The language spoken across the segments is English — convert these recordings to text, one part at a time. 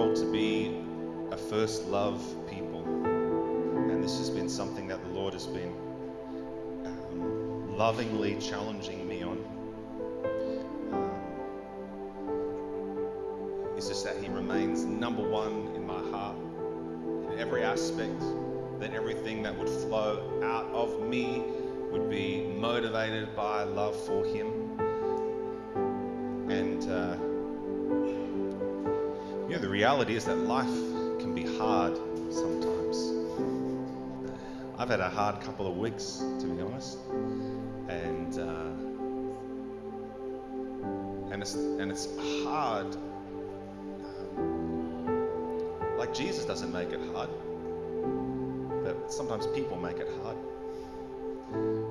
called to be a first love people. And this has been something that the Lord has been um, lovingly challenging me on. Um, is just that He remains number one in my heart in every aspect, that everything that would flow out of me would be motivated by love for Him. Reality is that life can be hard sometimes. I've had a hard couple of weeks, to be honest. And, uh, and, it's, and it's hard. Like Jesus doesn't make it hard, but sometimes people make it hard.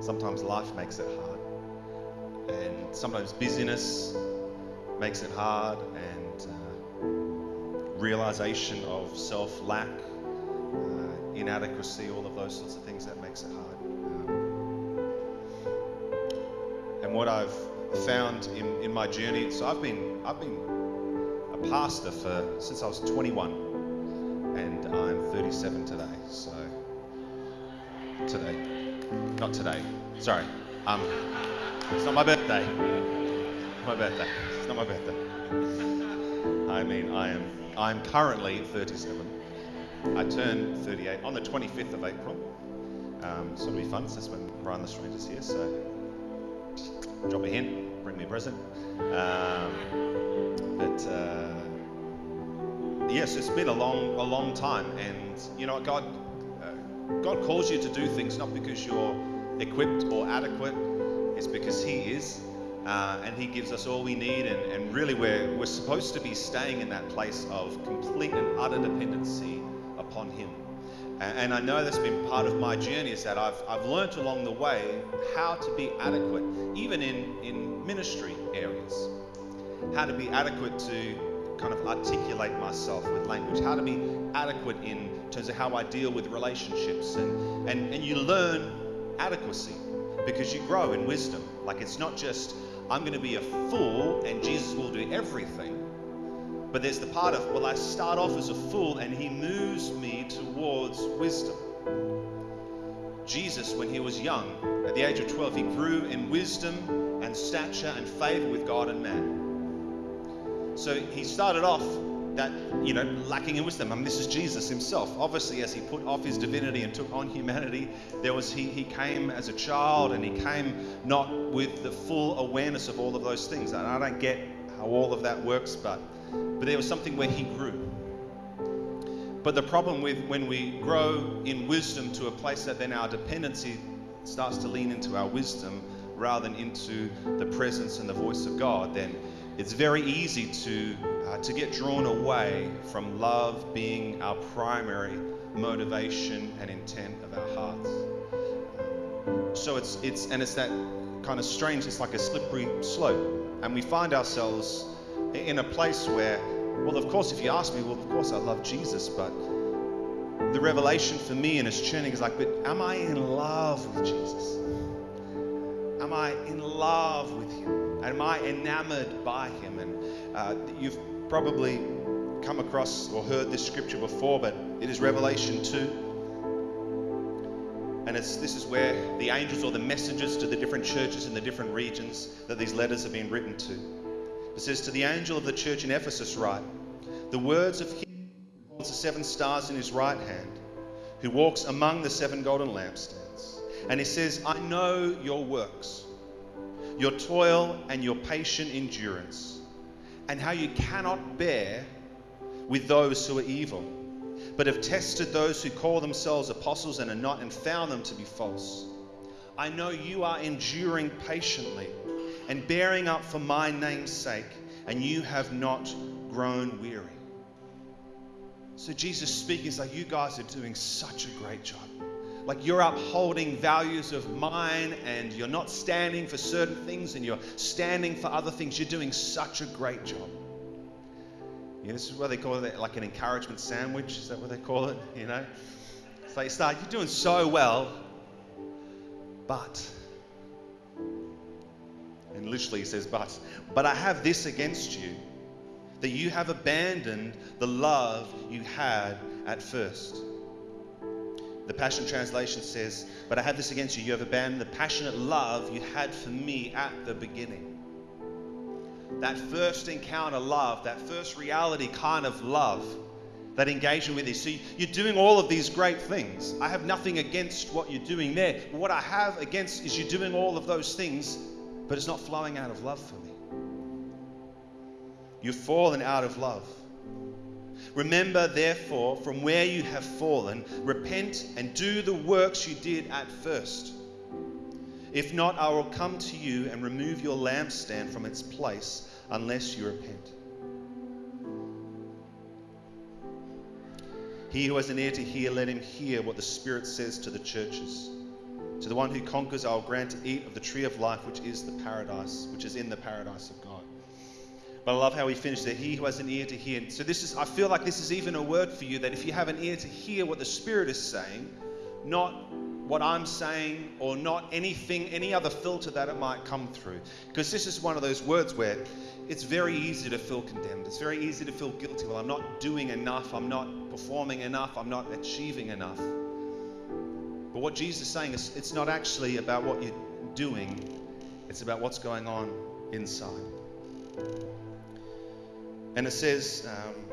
Sometimes life makes it hard. And sometimes busyness makes it hard, realization of self lack, uh, inadequacy, all of those sorts of things that makes it hard. Um, and what I've found in, in my journey, so I've been I've been a pastor for since I was 21, and I'm 37 today. So today, not today. Sorry, um, it's not my birthday. My birthday. It's not my birthday. I mean, I am I'm currently 37. I turn 38 on the 25th of April. Um, so it'll be fun. That's when Brian Lestrange is here. So drop a hint, bring me a present. Um, but uh, yes, it's been a long, a long time, and you know, God, uh, God calls you to do things not because you're equipped or adequate. It's because He is. Uh, and he gives us all we need and, and really we're, we're supposed to be staying in that place of complete and utter dependency upon him. And, and i know that's been part of my journey is that i've, I've learned along the way how to be adequate even in, in ministry areas. How to be adequate to kind of articulate myself with language. How to be adequate in terms of how i deal with relationships. And, and, and you learn adequacy because you grow in wisdom. Like it's not just I'm going to be a fool and Jesus will do everything. But there's the part of, well, I start off as a fool and he moves me towards wisdom. Jesus, when he was young, at the age of 12, he grew in wisdom and stature and favor with God and man. So he started off that, you know, lacking in wisdom. I mean, this is Jesus himself. Obviously, as he put off his divinity and took on humanity, there was he, he came as a child and he came not with the full awareness of all of those things. And I don't get how all of that works, but, but there was something where he grew. But the problem with when we grow in wisdom to a place that then our dependency starts to lean into our wisdom rather than into the presence and the voice of God, then it's very easy to, uh, to get drawn away from love being our primary motivation and intent of our hearts. So it's, it's, and it's that kind of strange, it's like a slippery slope. And we find ourselves in a place where, well, of course, if you ask me, well, of course, I love Jesus, but the revelation for me and its churning is like, but am I in love with Jesus? Am I in love with Him? Am I enamored by Him? And uh, you've probably come across or heard this scripture before, but it is Revelation 2. And it's, this is where the angels or the messengers to the different churches in the different regions that these letters have been written to. It says, To the angel of the church in Ephesus, write, The words of him who holds the seven stars in his right hand, who walks among the seven golden lampstands. And he says, I know your works, your toil and your patient endurance, and how you cannot bear with those who are evil, but have tested those who call themselves apostles and are not, and found them to be false. I know you are enduring patiently and bearing up for my name's sake, and you have not grown weary. So Jesus speaking is like, you guys are doing such a great job. Like you're upholding values of mine and you're not standing for certain things and you're standing for other things. You're doing such a great job. You know, this is what they call it, like an encouragement sandwich. Is that what they call it? You know? Like you start, you're doing so well, but, and literally he says, but, but I have this against you that you have abandoned the love you had at first. The Passion Translation says, But I have this against you. You have abandoned the passionate love you had for me at the beginning. That first encounter love, that first reality kind of love, that engagement with you. See, you're doing all of these great things. I have nothing against what you're doing there. What I have against is you're doing all of those things, but it's not flowing out of love for me. You've fallen out of love. Remember, therefore, from where you have fallen, repent and do the works you did at first. If not, I will come to you and remove your lampstand from its place unless you repent. He who has an ear to hear, let him hear what the Spirit says to the churches. To the one who conquers, I will grant to eat of the tree of life, which is the paradise, which is in the paradise of God. But I love how he finished there. He who has an ear to hear. So this is, I feel like this is even a word for you that if you have an ear to hear what the Spirit is saying, not what I'm saying or not anything, any other filter that it might come through. Because this is one of those words where it's very easy to feel condemned. It's very easy to feel guilty. Well, I'm not doing enough. I'm not performing enough. I'm not achieving enough. But what Jesus is saying is it's not actually about what you're doing, it's about what's going on inside. And it says, um,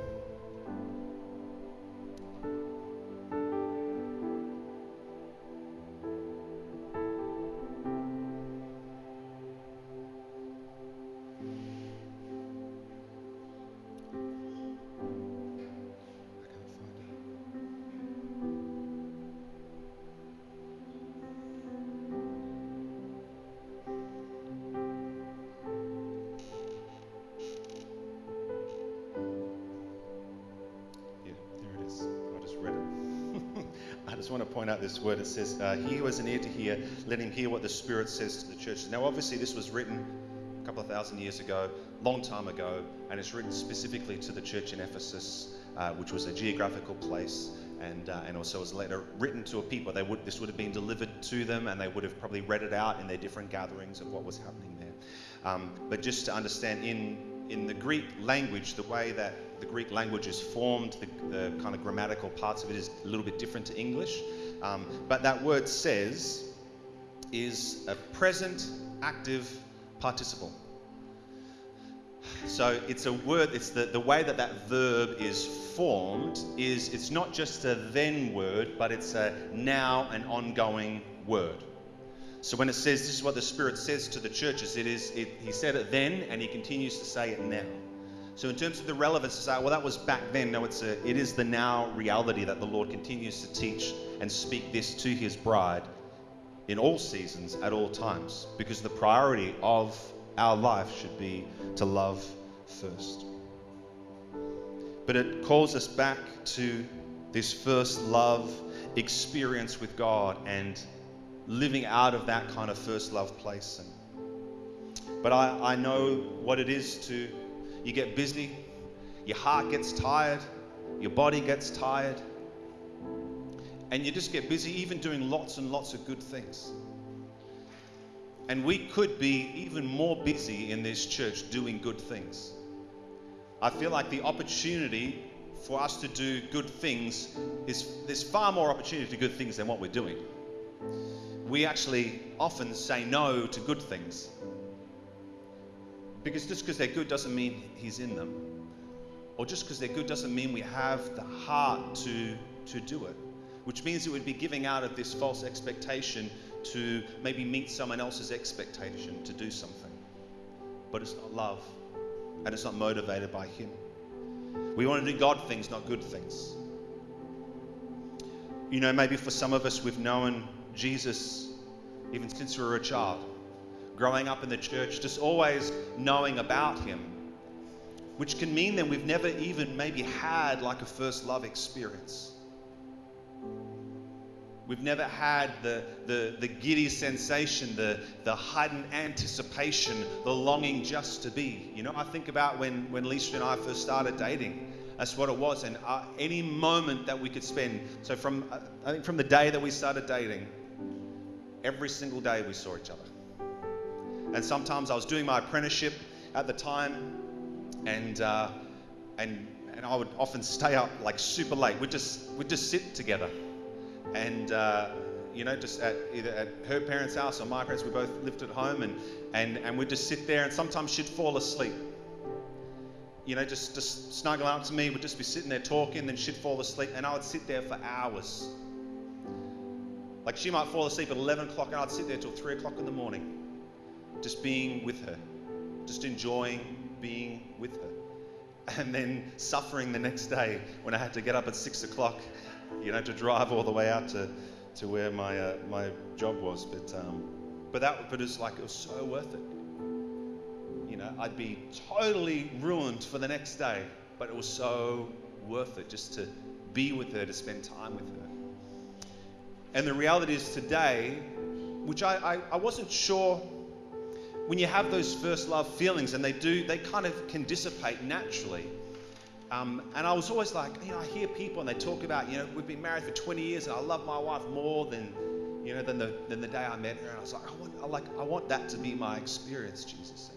this word. It says, uh, He who has an ear to hear, let him hear what the Spirit says to the churches. Now, obviously, this was written a couple of thousand years ago, long time ago, and it's written specifically to the church in Ephesus, uh, which was a geographical place. And, uh, and also was later written to a people. They would, this would have been delivered to them, and they would have probably read it out in their different gatherings of what was happening there. Um, but just to understand, in in the Greek language, the way that the Greek language is formed, the, the kind of grammatical parts of it is a little bit different to English. Um, but that word says is a present active participle. So it's a word, it's the, the way that that verb is formed is it's not just a then word, but it's a now and ongoing word. So when it says this is what the Spirit says to the churches, it is it, He said it then, and He continues to say it now. So in terms of the relevance, to uh, say, well, that was back then. No, it's a, it is the now reality that the Lord continues to teach and speak this to His bride in all seasons, at all times, because the priority of our life should be to love first. But it calls us back to this first love experience with God and living out of that kind of first love place. And, but I, I know what it is to, you get busy, your heart gets tired, your body gets tired, and you just get busy even doing lots and lots of good things. And we could be even more busy in this church doing good things. I feel like the opportunity for us to do good things is there's far more opportunity to good things than what we're doing we actually often say no to good things. Because just because they're good doesn't mean He's in them. Or just because they're good doesn't mean we have the heart to, to do it. Which means it would be giving out of this false expectation to maybe meet someone else's expectation to do something. But it's not love, and it's not motivated by Him. We want to do God things, not good things. You know, maybe for some of us, we've known Jesus even since we were a child. Growing up in the church, just always knowing about Him, which can mean that we've never even maybe had like a first love experience. We've never had the, the, the giddy sensation, the, the heightened anticipation, the longing just to be. You know, I think about when, when Lisa and I first started dating. That's what it was. And uh, any moment that we could spend. So, from uh, I think from the day that we started dating, every single day we saw each other. And sometimes I was doing my apprenticeship at the time, and uh, and and I would often stay up like super late. We'd just we'd just sit together, and uh, you know, just at either at her parents' house or my parents. We both lived at home, and and and we'd just sit there, and sometimes she'd fall asleep. You know, just just snuggle up to me. We'd just be sitting there talking, then she'd fall asleep, and I would sit there for hours. Like she might fall asleep at 11 o'clock, and I'd sit there till 3 o'clock in the morning, just being with her, just enjoying being with her and then suffering the next day when I had to get up at six o'clock, you know, to drive all the way out to, to where my, uh, my job was. But, um, but that but it's like it was so worth it. You know, I'd be totally ruined for the next day, but it was so worth it just to be with her, to spend time with her. And the reality is today, which I, I, I wasn't sure when you have those first love feelings and they do, they kind of can dissipate naturally. Um, and I was always like, you know, I hear people and they talk about, you know, we've been married for 20 years and I love my wife more than, you know, than the, than the day I met her. And I was like, I want, I like, I want that to be my experience, Jesus.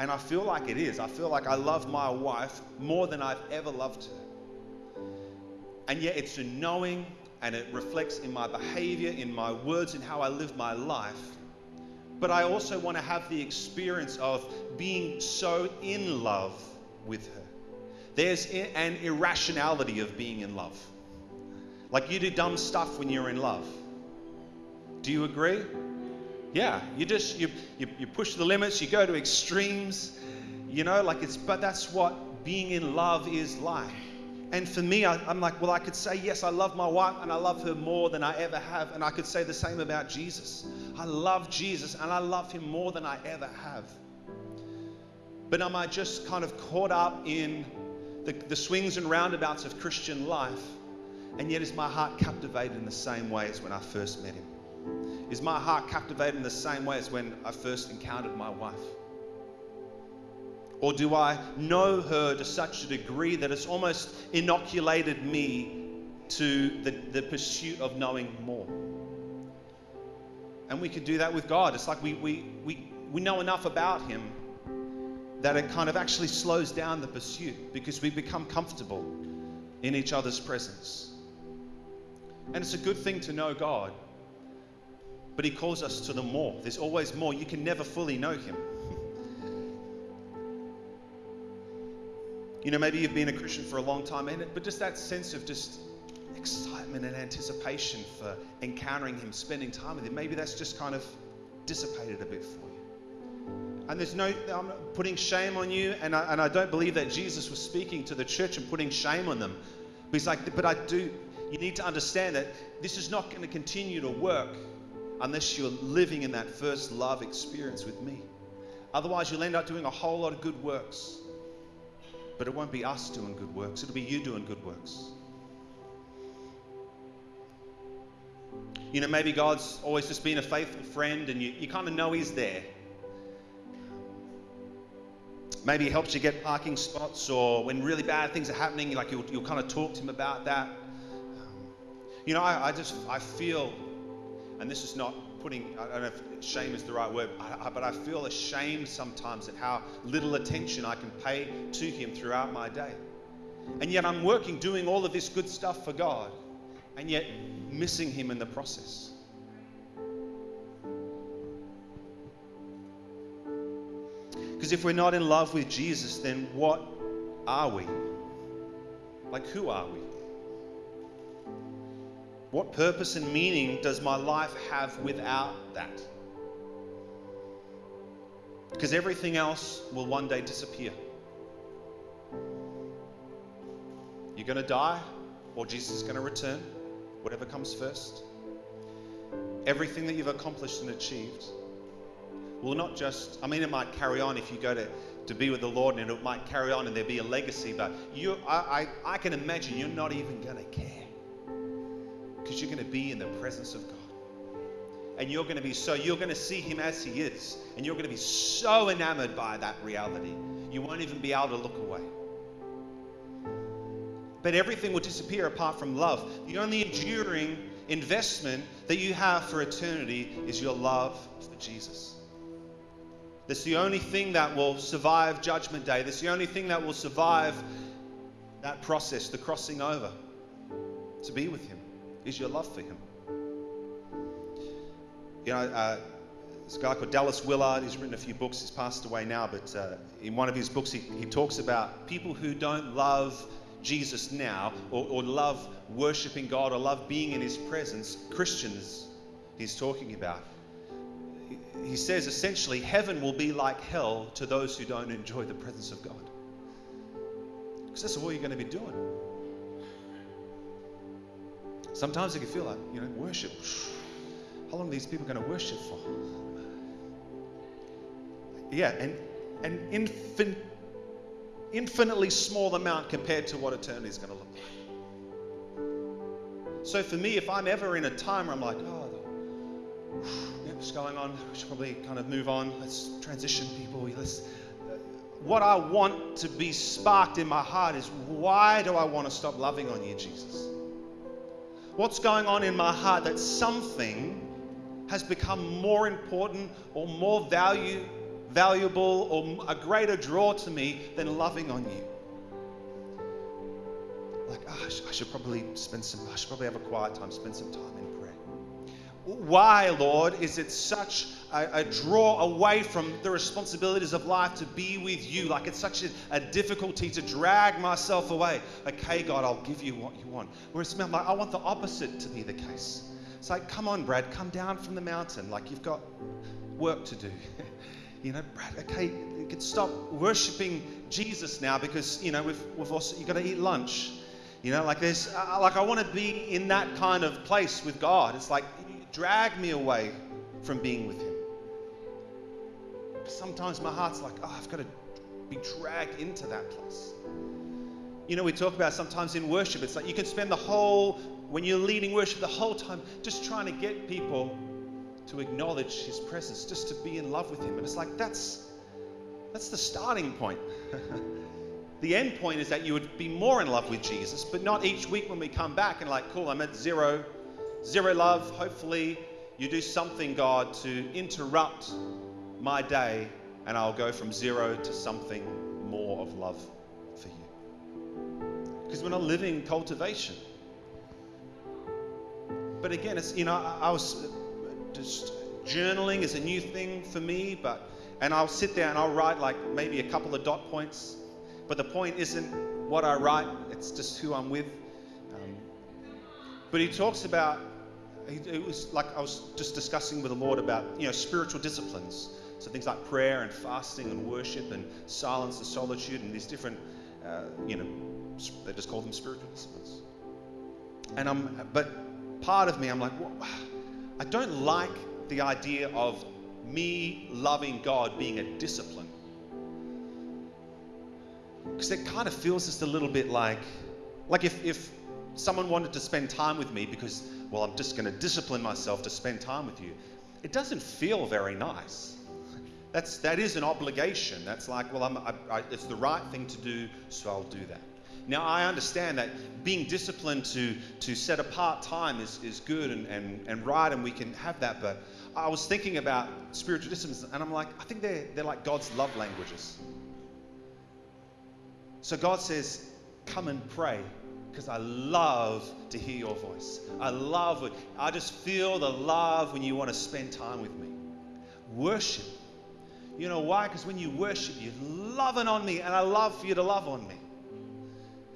And I feel like it is. I feel like I love my wife more than I've ever loved her. And yet it's a knowing and it reflects in my behavior, in my words, in how I live my life but I also want to have the experience of being so in love with her. There's an irrationality of being in love. Like you do dumb stuff when you're in love. Do you agree? Yeah, you just you, you, you push the limits, you go to extremes, you know, like it's but that's what being in love is like. And for me, I, am like, well, I could say, yes, I love my wife and I love her more than I ever have. And I could say the same about Jesus. I love Jesus and I love him more than I ever have. But am I just kind of caught up in the, the swings and roundabouts of Christian life? And yet, is my heart captivated in the same way as when I first met him? Is my heart captivated in the same way as when I first encountered my wife? Or do I know her to such a degree that it's almost inoculated me to the, the pursuit of knowing more? And we could do that with God. It's like we, we, we, we know enough about Him that it kind of actually slows down the pursuit because we become comfortable in each other's presence. And it's a good thing to know God, but He calls us to the more. There's always more. You can never fully know Him. You know, maybe you've been a Christian for a long time, but just that sense of just excitement and anticipation for encountering Him, spending time with Him, maybe that's just kind of dissipated a bit for you. And there's no, I'm not putting shame on you, and I, and I don't believe that Jesus was speaking to the church and putting shame on them. But He's like, but I do, you need to understand that this is not going to continue to work unless you're living in that first love experience with me. Otherwise, you'll end up doing a whole lot of good works but it won't be us doing good works, it'll be you doing good works. You know, maybe God's always just been a faithful friend and you, you kind of know He's there. Maybe He helps you get parking spots, or when really bad things are happening, like you'll, you'll kind of talk to Him about that. Um, you know, I, I just, I feel, and this is not putting, I don't know if shame is the right word, but I feel ashamed sometimes at how little attention I can pay to Him throughout my day. And yet I'm working, doing all of this good stuff for God, and yet missing Him in the process. Because if we're not in love with Jesus, then what are we? Like, who are we? What purpose and meaning does my life have without that? Because everything else will one day disappear. You're going to die, or Jesus is going to return, whatever comes first. Everything that you've accomplished and achieved will not just, I mean, it might carry on if you go to, to be with the Lord and it might carry on and there be a legacy, but you, I, I, I can imagine you're not even going to care because you're going to be in the presence of God. And you're going to be so, you're going to see Him as He is. And you're going to be so enamored by that reality, you won't even be able to look away. But everything will disappear apart from love. The only enduring investment that you have for eternity is your love for Jesus. That's the only thing that will survive Judgment Day. That's the only thing that will survive that process, the crossing over to be with Him, is your love for Him. You know, uh, a guy called Dallas Willard. He's written a few books. He's passed away now, but uh, in one of his books, he, he talks about people who don't love Jesus now or, or love worshiping God or love being in His presence. Christians, he's talking about. He, says essentially, heaven will be like hell to those who don't enjoy the presence of God. Because that's all you're going to be doing. Sometimes it can feel like, you know, worship. How long are these people going to worship for? Yeah, and an infin, infinitely small amount compared to what eternity is going to look like. So for me, if I'm ever in a time where I'm like, oh, what's going on? We should probably kind of move on. Let's transition people. Let's, uh, what I want to be sparked in my heart is why do I want to stop loving on you, Jesus? What's going on in my heart that something has become more important or more value, valuable or a greater draw to me than loving on you? Like, oh, I should probably spend some, I should probably have a quiet time, spend some time in prayer. Why, Lord, is it such a, a, draw away from the responsibilities of life to be with you? Like it's such a, a, difficulty to drag myself away. Okay, God, I'll give you what you want. Whereas I'm like, I want the opposite to be the case. It's like, come on, Brad, come down from the mountain. Like you've got work to do. you know, Brad, okay, you can stop worshiping Jesus now because, you know, we've, we've also, you've got to eat lunch. You know, like there's, uh, like I want to be in that kind of place with God. It's like, drag me away from being with Him. Sometimes my heart's like, oh, I've got to be dragged into that place. You know, we talk about sometimes in worship, it's like you can spend the whole, when you're leading worship, the whole time just trying to get people to acknowledge His presence, just to be in love with Him. And it's like, that's, that's the starting point. the end point is that you would be more in love with Jesus, but not each week when we come back and like, cool, I'm at zero Zero love, hopefully you do something, God, to interrupt my day and I'll go from zero to something more of love for you. Because we're not living cultivation. But again, it's, you know, I, I was just journaling is a new thing for me, but, and I'll sit there and I'll write like maybe a couple of dot points. But the point isn't what I write, it's just who I'm with. Um, but he talks about it was like I was just discussing with the Lord about, you know, spiritual disciplines. So things like prayer and fasting and worship and silence and solitude and these different, uh, you know, they just call them spiritual disciplines. And I'm, but part of me, I'm like, I don't like the idea of me loving God being a discipline. Because it kind of feels just a little bit like, like if, if someone wanted to spend time with me because well, I'm just going to discipline myself to spend time with you. It doesn't feel very nice. That's, that is an obligation. That's like, well, I'm, I, I, it's the right thing to do, so I'll do that. Now, I understand that being disciplined to, to set apart time is, is good and, and, and right, and we can have that. But I was thinking about spiritual disciplines, and I'm like, I think they're, they're like God's love languages. So God says, come and pray because I love to hear your voice. I love it. I just feel the love when you want to spend time with me. Worship. You know why? Because when you worship, you're loving on me, and I love for you to love on me.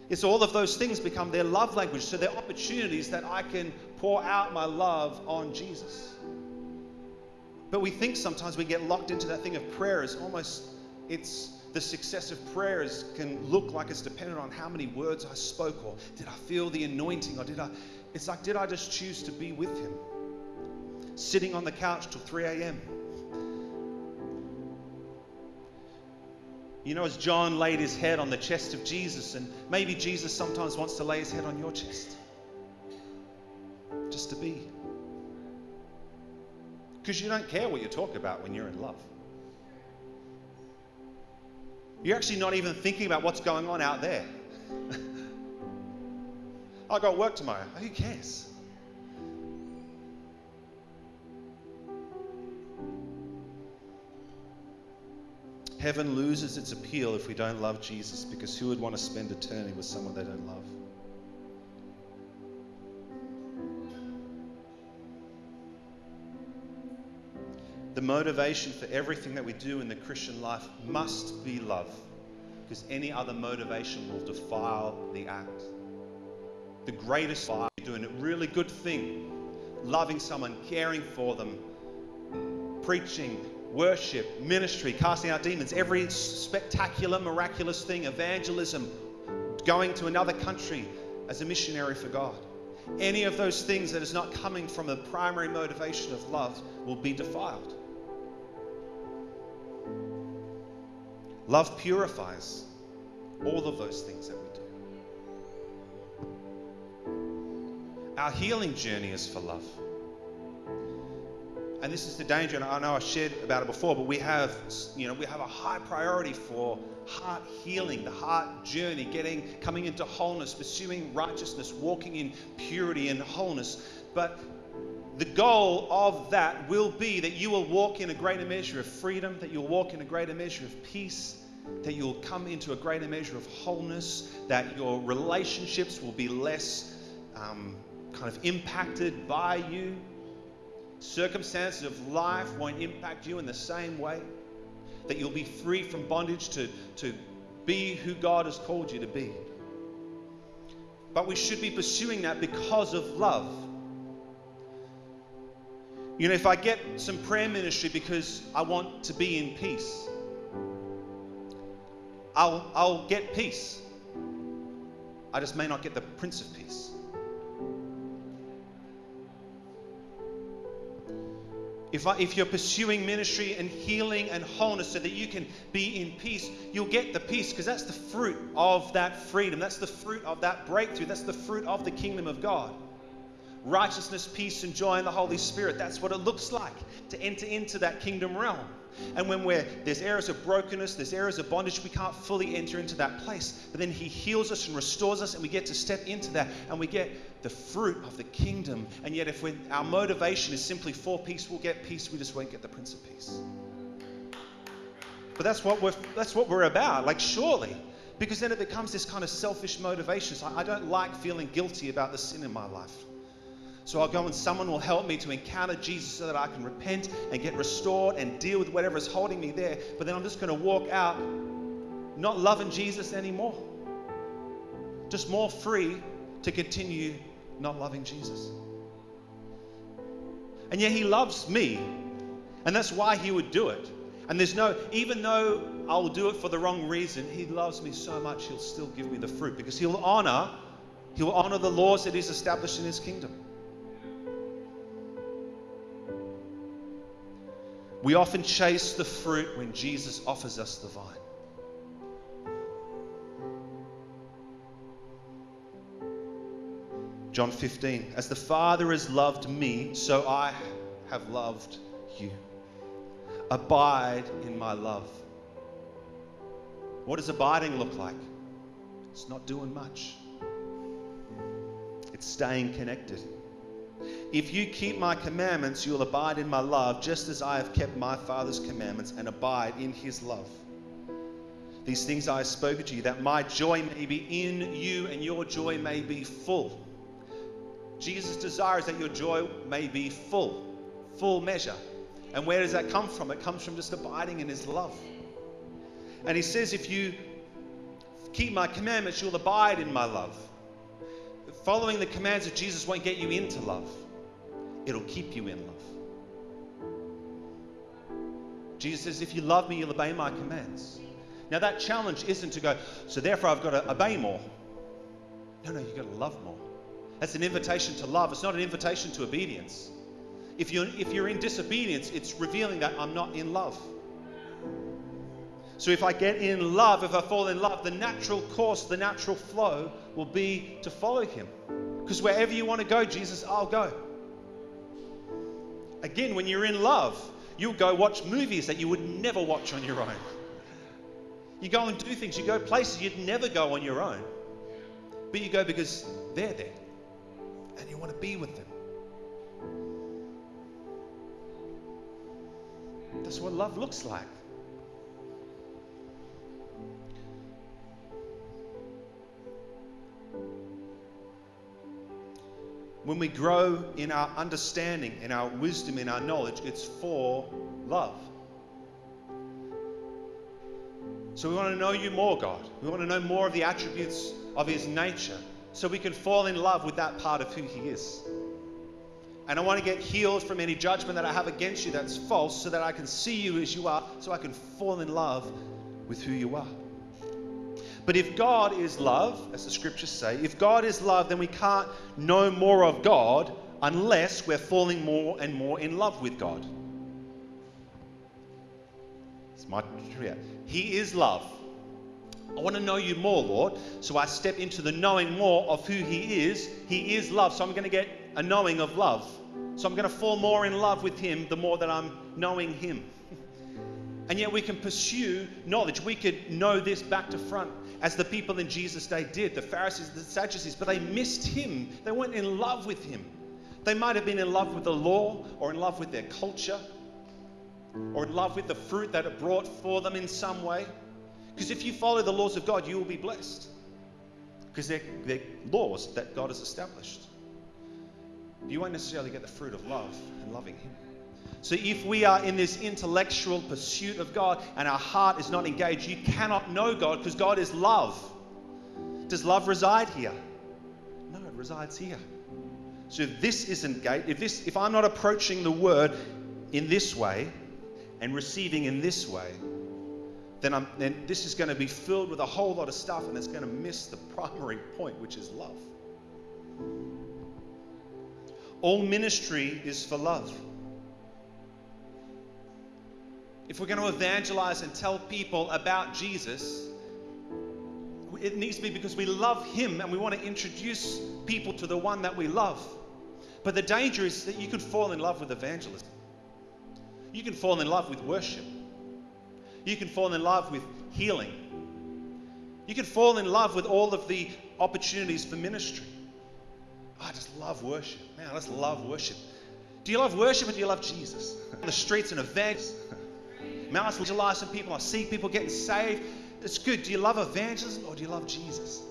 It's all of those things become their love language. So they're opportunities that I can pour out my love on Jesus. But we think sometimes we get locked into that thing of prayer as almost it's the success of prayers can look like it's dependent on how many words I spoke, or did I feel the anointing, or did I? It's like, did I just choose to be with Him? Sitting on the couch till 3 a.m. You know, as John laid his head on the chest of Jesus, and maybe Jesus sometimes wants to lay his head on your chest. Just to be. Because you don't care what you talk about when you're in love. You're actually not even thinking about what's going on out there. I got work tomorrow. Who cares? Heaven loses its appeal if we don't love Jesus because who would want to spend eternity with someone they don't love? The motivation for everything that we do in the Christian life must be love because any other motivation will defile the act. The greatest fire, doing a really good thing, loving someone, caring for them, preaching, worship, ministry, casting out demons, every spectacular, miraculous thing, evangelism, going to another country as a missionary for God. Any of those things that is not coming from the primary motivation of love will be defiled. Love purifies all of those things that we do. Our healing journey is for love and this is the danger, and I know I shared about it before, but we have, you know, we have a high priority for heart healing, the heart journey, getting, coming into wholeness, pursuing righteousness, walking in purity and wholeness. But the goal of that will be that you will walk in a greater measure of freedom, that you'll walk in a greater measure of peace, that you'll come into a greater measure of wholeness, that your relationships will be less um, kind of impacted by you Circumstances of life won't impact you in the same way. That you'll be free from bondage to, to be who God has called you to be. But we should be pursuing that because of love. You know, if I get some prayer ministry because I want to be in peace, I'll, I'll get peace. I just may not get the Prince of Peace. If, I, if you're pursuing ministry and healing and wholeness so that you can be in peace, you'll get the peace because that's the fruit of that freedom. That's the fruit of that breakthrough. That's the fruit of the kingdom of God. Righteousness, peace, and joy in the Holy Spirit. That's what it looks like to enter into that kingdom realm. And when we're, there's areas of brokenness, there's areas of bondage, we can't fully enter into that place. But then He heals us and restores us, and we get to step into that, and we get the fruit of the kingdom. And yet, if our motivation is simply for peace, we'll get peace, we just won't get the Prince of Peace. But that's what we're, that's what we're about, like, surely. Because then it becomes this kind of selfish motivation. So I don't like feeling guilty about the sin in my life. So I'll go and someone will help me to encounter Jesus so that I can repent and get restored and deal with whatever is holding me there. But then I'm just going to walk out not loving Jesus anymore. Just more free to continue not loving Jesus. And yet he loves me. And that's why he would do it. And there's no, even though I'll do it for the wrong reason, he loves me so much he'll still give me the fruit because he'll honor, he'll honor the laws that he's established in his kingdom. We often chase the fruit when Jesus offers us the vine. John 15, as the Father has loved me, so I have loved you. Abide in my love. What does abiding look like? It's not doing much, it's staying connected. If you keep my commandments, you'll abide in my love, just as I have kept my Father's commandments and abide in his love. These things I have spoken to you, that my joy may be in you and your joy may be full. Jesus desires that your joy may be full, full measure. And where does that come from? It comes from just abiding in his love. And he says, if you keep my commandments, you'll abide in my love. Following the commands of Jesus won't get you into love, it'll keep you in love. Jesus says, If you love me, you'll obey my commands. Now, that challenge isn't to go, so therefore I've got to obey more. No, no, you've got to love more. That's an invitation to love, it's not an invitation to obedience. If you're, if you're in disobedience, it's revealing that I'm not in love. So if I get in love, if I fall in love, the natural course, the natural flow will be to follow him. Because wherever you want to go, Jesus, I'll go. Again, when you're in love, you'll go watch movies that you would never watch on your own. You go and do things, you go places you'd never go on your own. But you go because they're there and you want to be with them. That's what love looks like. When we grow in our understanding, in our wisdom, in our knowledge, it's for love. So we want to know you more, God. We want to know more of the attributes of His nature so we can fall in love with that part of who He is. And I want to get healed from any judgment that I have against you that's false so that I can see you as you are, so I can fall in love with who you are. But if God is love, as the scriptures say, if God is love, then we can't know more of God unless we're falling more and more in love with God. It's my. He is love. I want to know you more, Lord. So I step into the knowing more of who He is. He is love. So I'm going to get a knowing of love. So I'm going to fall more in love with Him the more that I'm knowing Him. And yet we can pursue knowledge. We could know this back to front as the people in Jesus' day did, the Pharisees, the Sadducees, but they missed him. They weren't in love with him. They might have been in love with the law or in love with their culture or in love with the fruit that it brought for them in some way. Because if you follow the laws of God, you will be blessed. Because they're, they're laws that God has established. You won't necessarily get the fruit of love and loving Him. So if we are in this intellectual pursuit of God and our heart is not engaged, you cannot know God because God is love. Does love reside here? No, it resides here. So if this isn't gate, if this if I'm not approaching the word in this way and receiving in this way, then, I'm, then this is going to be filled with a whole lot of stuff and it's going to miss the primary point, which is love. All ministry is for love if we're going to evangelize and tell people about Jesus, it needs to be because we love Him and we want to introduce people to the one that we love. But the danger is that you can fall in love with evangelism. You can fall in love with worship. You can fall in love with healing. You can fall in love with all of the opportunities for ministry. I just love worship. Man, I just love worship. Do you love worship or do you love Jesus? On the streets and events. Man, I evangelize some people. I see people getting saved. It's good. Do you love evangelism or do you love Jesus?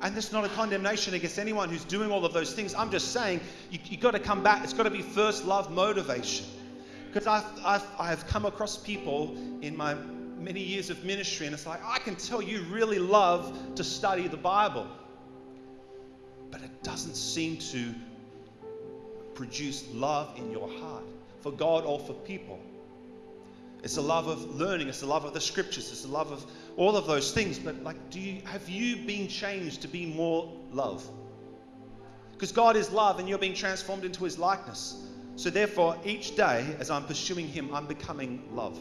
And this is not a condemnation against anyone who's doing all of those things. I'm just saying you, have got to come back. It's got to be first love motivation. Because I've, I've, I've come across people in my many years of ministry, and it's like, I can tell you really love to study the Bible. But it doesn't seem to produce love in your heart for God or for people. It's a love of learning. It's a love of the scriptures. It's a love of all of those things. But like, do you have you been changed to be more love? Because God is love, and you're being transformed into His likeness. So therefore, each day as I'm pursuing Him, I'm becoming love.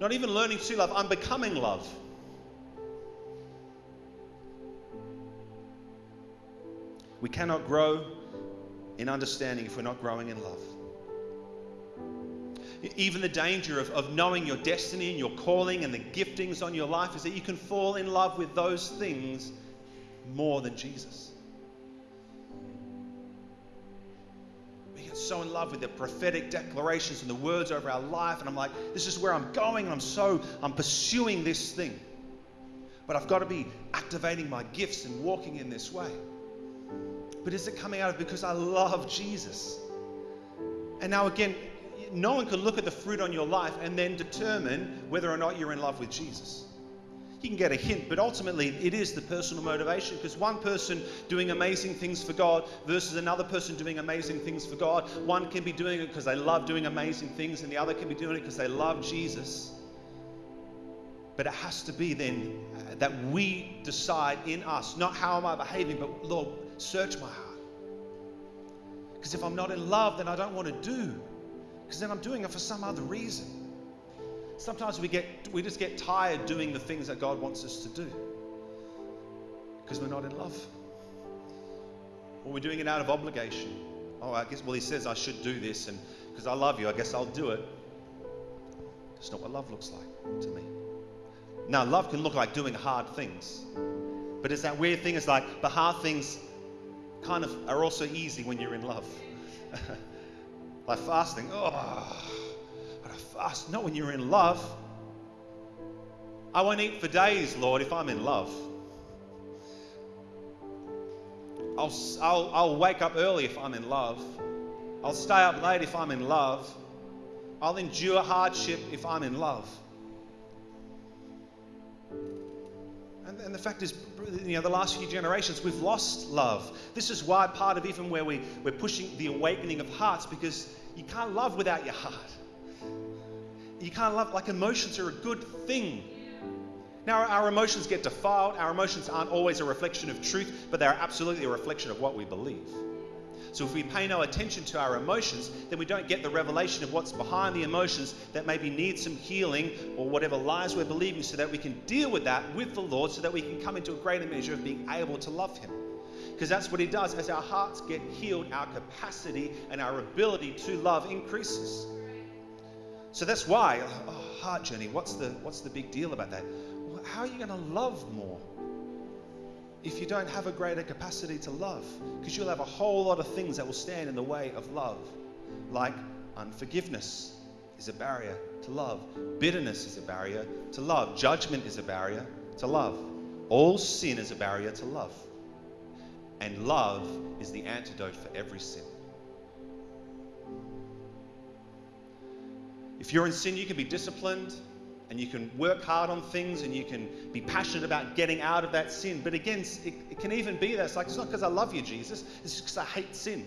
Not even learning to love. I'm becoming love. We cannot grow in understanding if we're not growing in love even the danger of, of knowing your destiny and your calling and the giftings on your life is that you can fall in love with those things more than Jesus. We get so in love with the prophetic declarations and the words over our life, and I'm like, this is where I'm going, and I'm so, I'm pursuing this thing. But I've got to be activating my gifts and walking in this way. But is it coming out of because I love Jesus? And now, again, no one can look at the fruit on your life and then determine whether or not you're in love with Jesus. You can get a hint, but ultimately it is the personal motivation because one person doing amazing things for God versus another person doing amazing things for God, one can be doing it because they love doing amazing things, and the other can be doing it because they love Jesus. But it has to be then uh, that we decide in us, not how am I behaving, but Lord, search my heart. Because if I'm not in love, then I don't want to do because then I'm doing it for some other reason. Sometimes we get we just get tired doing the things that God wants us to do because we're not in love. Or we're doing it out of obligation. Oh, I guess well he says I should do this and because I love you, I guess I'll do it. It's not what love looks like to me. Now, love can look like doing hard things. But it's that weird thing, it's like the hard things kind of are also easy when you're in love. Like fasting, oh, but I fast. Not when you're in love. I won't eat for days, Lord, if I'm in love. I'll, I'll, I'll wake up early if I'm in love. I'll stay up late if I'm in love. I'll endure hardship if I'm in love. And, the fact is, you know, the last few generations, we've lost love. This is why part of even where we, we're pushing the awakening of hearts, because you can't love without your heart. You can't love, like emotions are a good thing. Now, our emotions get defiled. Our emotions aren't always a reflection of truth, but they're absolutely a reflection of what we believe. So, if we pay no attention to our emotions, then we don't get the revelation of what's behind the emotions that maybe need some healing or whatever lies we're believing so that we can deal with that with the Lord so that we can come into a greater measure of being able to love Him. Because that's what He does. As our hearts get healed, our capacity and our ability to love increases. So that's why, oh, heart journey, what's the, what's the big deal about that? how are you going to love more if you don't have a greater capacity to love? Because you'll have a whole lot of things that will stand in the way of love, like unforgiveness is a barrier to love, bitterness is a barrier to love, judgment is a barrier to love, all sin is a barrier to love. And love is the antidote for every sin. If you're in sin, you can be disciplined, and you can work hard on things and you can be passionate about getting out of that sin. But again, it, it can even be that it's like, it's not because I love you, Jesus, it's because I hate sin.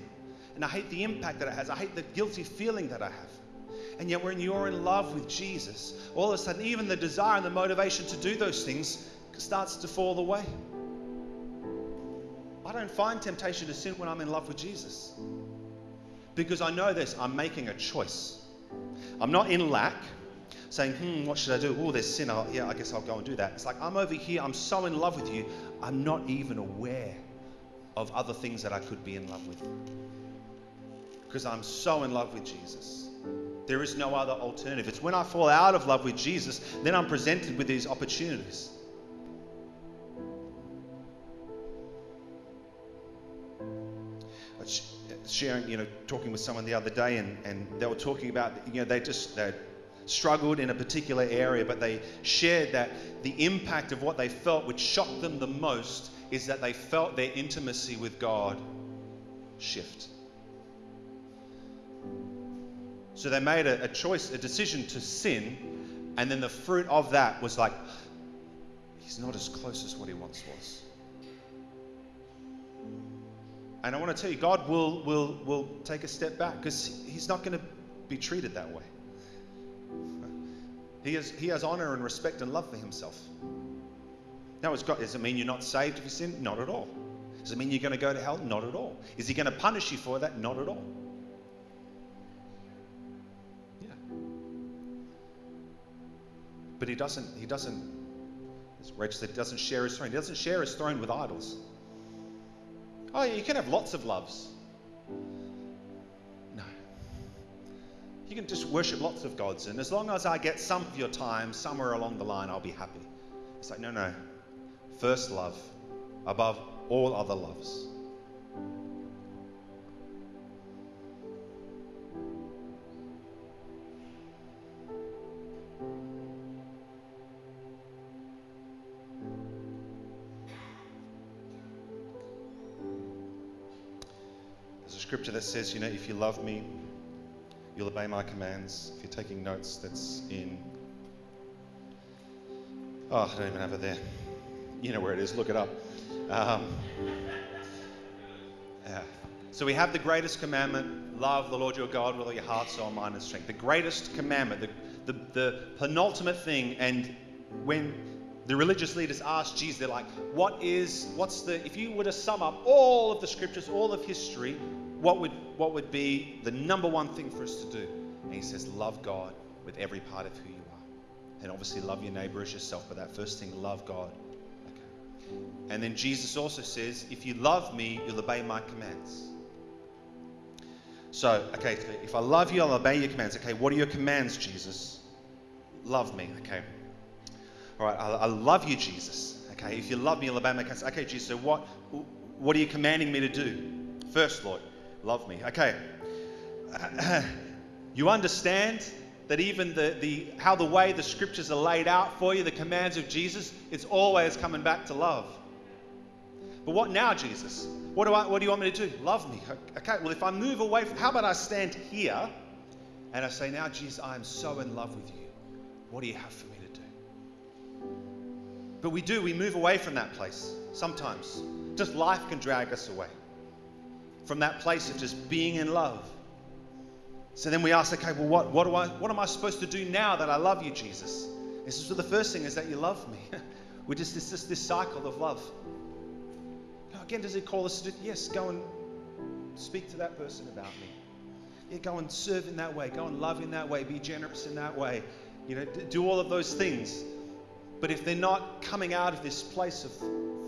And I hate the impact that it has. I hate the guilty feeling that I have. And yet, when you're in love with Jesus, all of a sudden, even the desire and the motivation to do those things starts to fall away. I don't find temptation to sin when I'm in love with Jesus. Because I know this I'm making a choice. I'm not in lack saying, hmm, what should I do? Oh, there's sin. I'll, yeah, I guess I'll go and do that. It's like I'm over here. I'm so in love with you. I'm not even aware of other things that I could be in love with. Because I'm so in love with Jesus. There is no other alternative. It's when I fall out of love with Jesus, then I'm presented with these opportunities. Sharing, you know, talking with someone the other day, and, and they were talking about, you know, they just, they struggled in a particular area, but they shared that the impact of what they felt, which shocked them the most, is that they felt their intimacy with God shift. So they made a, a choice, a decision to sin, and then the fruit of that was like, he's not as close as what he once was. And I want to tell you, God will, will, will take a step back because he's not going to be treated that way. He has, he has honor and respect and love for himself. Now, does it mean you're not saved if you sin? Not at all. Does it mean you're going to go to hell? Not at all. Is he going to punish you for that? Not at all. Yeah. But he doesn't, he doesn't, as Reg said, he doesn't share his throne. He doesn't share his throne with idols. Oh, yeah, you can have lots of loves. You can just worship lots of gods, and as long as I get some of your time somewhere along the line, I'll be happy. It's like, no, no. First love, above all other loves. There's a scripture that says, you know, if you love me, You'll obey my commands. If you're taking notes, that's in. Oh, I don't even have it there. You know where it is, look it up. Um, yeah. So we have the greatest commandment love the Lord your God with all your heart, soul, mind, and strength. The greatest commandment, the, the, the penultimate thing. And when the religious leaders asked Jesus, they're like, what is, what's the, if you were to sum up all of the scriptures, all of history, what would, what would be the number one thing for us to do? And he says, Love God with every part of who you are. And obviously, love your neighbor as yourself. But that first thing, love God. Okay. And then Jesus also says, If you love me, you'll obey my commands. So, okay, if I love you, I'll obey your commands. Okay, what are your commands, Jesus? Love me. Okay. All right, I, I love you, Jesus. Okay, if you love me, you'll obey my commands. Okay, Jesus, so what, what are you commanding me to do? First, Lord, love me. Okay. You understand that even the, the how the way the scriptures are laid out for you, the commands of Jesus, it's always coming back to love. But what now, Jesus? What do, I, what do you want me to do? Love me. Okay, well, if I move away from, how about I stand here and I say, now, Jesus, I am so in love with you. What do you have for me to do? But we do, we move away from that place sometimes. Just life can drag us away from that place of just being in love. So then we ask, okay, well, what, what, do I, what am I supposed to do now that I love you, Jesus? This is the first thing is that you love me. we just this, this, cycle of love. Now, Again, does he call us to do? Yes, go and speak to that person about me. Yeah, go and serve in that way. Go and love in that way. Be generous in that way. You know, do all of those things. But if they're not coming out of this place of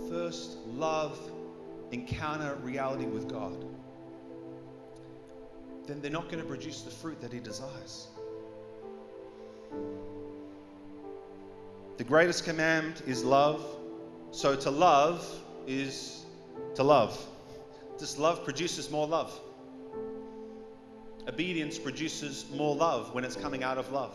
first love, encounter reality with God, then they're not going to produce the fruit that He desires. The greatest command is love. So to love is to love. This love produces more love. Obedience produces more love when it's coming out of love.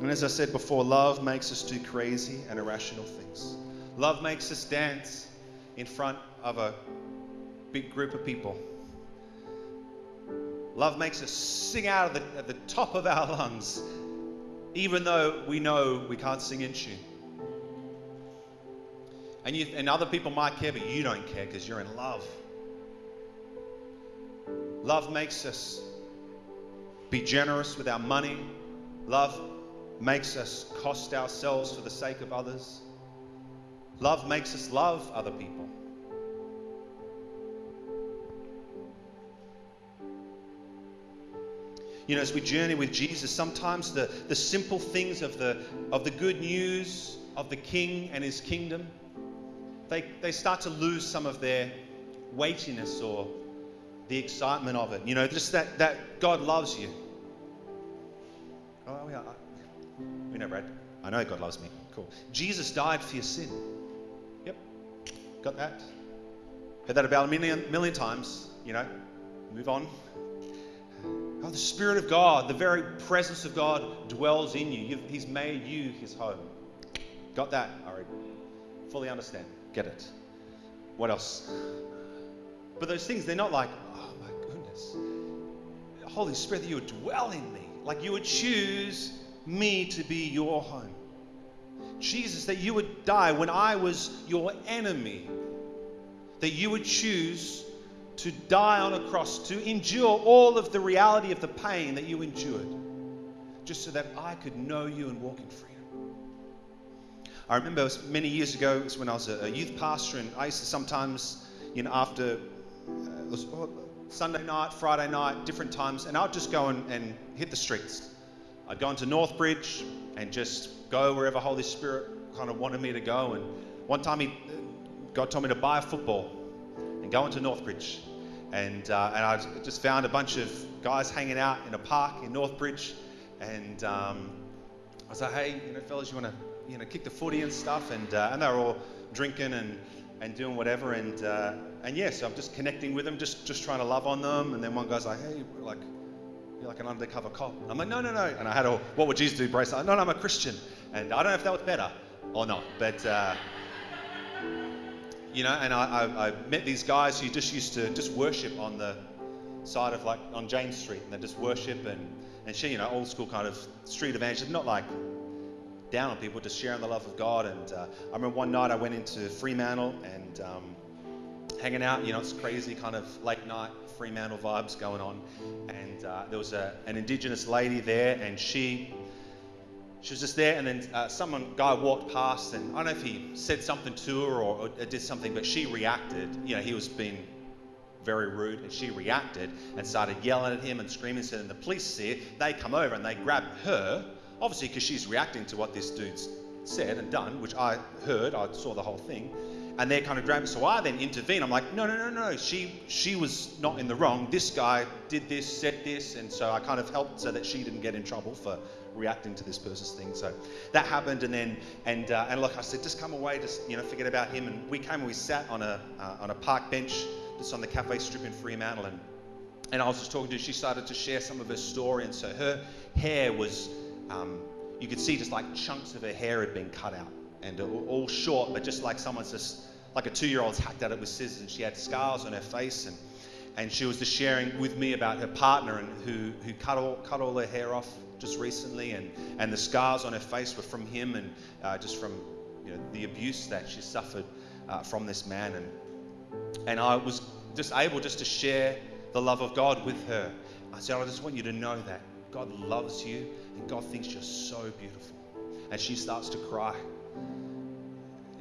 And as I said before, love makes us do crazy and irrational things. Love makes us dance in front of a big group of people. Love makes us sing out of the, at the top of our lungs, even though we know we can't sing in tune. And, you, and other people might care, but you don't care because you're in love. Love makes us be generous with our money. Love makes us cost ourselves for the sake of others. Love makes us love other people. You know, as we journey with Jesus, sometimes the, the simple things of the, of the good news of the King and his kingdom, they, they start to lose some of their weightiness or the excitement of it. You know, just that, that God loves you. Oh, yeah. We know, Brad. I know God loves me. Cool. Jesus died for your sin. Got that? Heard that about a million, million times. You know, move on. Oh, the Spirit of God, the very presence of God dwells in you. You've, he's made you his home. Got that? All right. Fully understand. Get it. What else? But those things, they're not like, oh my goodness. Holy Spirit, you would dwell in me. Like you would choose me to be your home. Jesus, that you would die when I was your enemy. That you would choose to die on a cross, to endure all of the reality of the pain that you endured, just so that I could know you and walk in freedom. I remember many years ago, it was when I was a youth pastor, and I used to sometimes, you know, after uh, oh, Sunday night, Friday night, different times, and I'd just go and, and hit the streets. I'd go into Northbridge and just go wherever Holy Spirit kind of wanted me to go. And one time, he, God told me to buy a football and go into Northbridge and, uh, and I just found a bunch of guys hanging out in a park in Northbridge. And um, I was like, hey, you know, fellas, you want to you know, kick the footy and stuff? And, uh, and they were all drinking and, and doing whatever. And, uh, and yeah, so I'm just connecting with them, just, just trying to love on them. And then one guy's like, hey, like, you're like an undercover cop. I'm like, no, no, no. And I had a, what would Jesus do, brace? Like, no, no, I'm a Christian. And I don't know if that was better or not, but uh, you know, and I, I, I, met these guys who just used to just worship on the side of like on James Street, and they just worship and and share, you know, old school kind of street evangelism, not like down on people, just sharing the love of God. And uh, I remember one night I went into Fremantle and um, hanging out, you know, it's crazy kind of late night Fremantle vibes going on, and uh, there was a, an Indigenous lady there, and she she was just there, and then uh, someone guy walked past, and I don't know if he said something to her or, or, did something, but she reacted. You know, he was being very rude, and she reacted and started yelling at him and screaming. Then the police see it, they come over and they grab her, obviously because she's reacting to what this dude's said and done, which I heard, I saw the whole thing, and they're kind of grabbing. So I then intervene. I'm like, no, no, no, no. She she was not in the wrong. This guy did this, said this, and so I kind of helped so that she didn't get in trouble for reacting to this person's thing. So that happened, and then and uh, and look, I said, just come away, just you know, forget about him. And we came and we sat on a uh, on a park bench just on the cafe strip in Fremantle, and and I was just talking to her. She started to share some of her story, and so her hair was, um, you could see just like chunks of her hair had been cut out. and all short, but just like someone's just like a two-year-old's hacked at it with scissors, and she had scars on her face, and and she was just sharing with me about her partner and who who cut all cut all her hair off just recently, and and the scars on her face were from him, and uh, just from you know the abuse that she suffered uh, from this man, and and I was just able just to share the love of God with her. I said, I just want you to know that God loves you and God thinks you're so beautiful. And she starts to cry.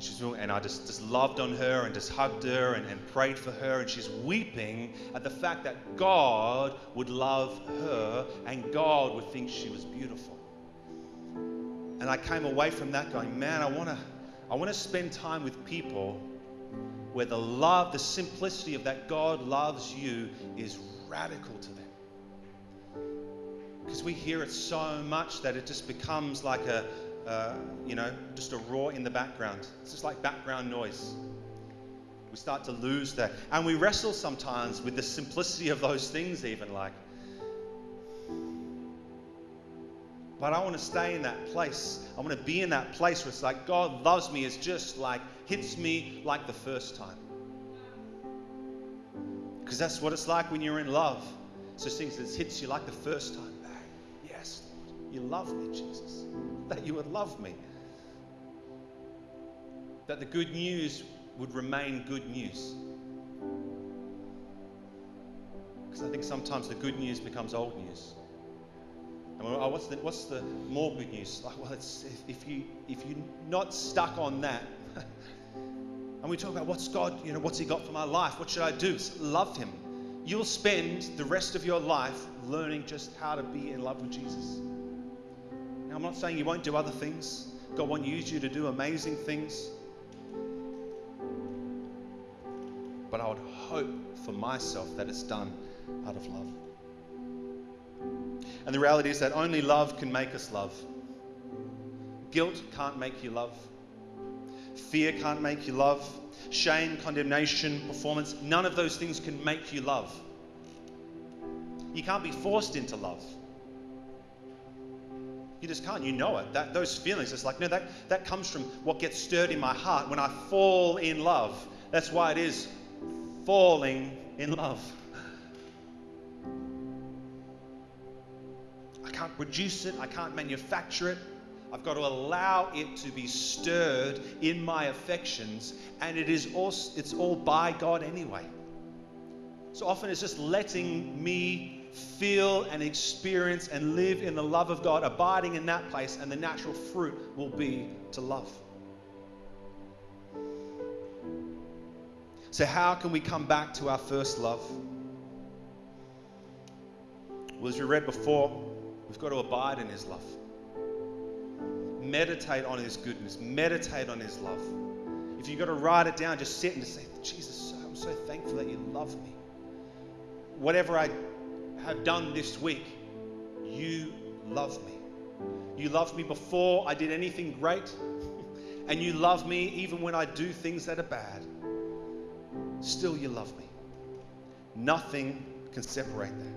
And, she's, and I just, just loved on her and just hugged her and, and prayed for her. And she's weeping at the fact that God would love her and God would think she was beautiful. And I came away from that going, man, I want to I want to spend time with people where the love, the simplicity of that God loves you is radical to them. Because we hear it so much that it just becomes like a, uh, you know, just a roar in the background. It's just like background noise. We start to lose that. And we wrestle sometimes with the simplicity of those things, even like, But I want to stay in that place. I want to be in that place where it's like God loves me. It's just like hits me like the first time. Because that's what it's like when you're in love. It's things that hits you like the first time. You love me, Jesus. That you would love me. That the good news would remain good news. Because I think sometimes the good news becomes old news. And oh, what's the, what's the more good news? Like, well, it's, if, if, you, if you're not stuck on that, and we talk about what's God, you know, what's He got for my life? What should I do? Love Him. You'll spend the rest of your life learning just how to be in love with Jesus. Now, I'm not saying you won't do other things. God won't use you to do amazing things. But I would hope for myself that it's done out of love. And the reality is that only love can make us love. Guilt can't make you love. Fear can't make you love. Shame, condemnation, performance, none of those things can make you love. You can't be forced into love. You just can't. You know it. That, those feelings, it's like, no, that, that comes from what gets stirred in my heart when I fall in love. That's why it is falling in love. I can't produce it, I can't manufacture it. I've got to allow it to be stirred in my affections, and it is also, it's all by God anyway. So often it's just letting me feel and experience and live in the love of God, abiding in that place, and the natural fruit will be to love. So, how can we come back to our first love? Well, as we read before, We've got to abide in His love. Meditate on His goodness. Meditate on His love. If you've got to write it down, just sit and just say, Jesus, I'm so thankful that you love me. Whatever I have done this week, you love me. You loved me before I did anything great, and you love me even when I do things that are bad. Still, you love me. Nothing can separate that.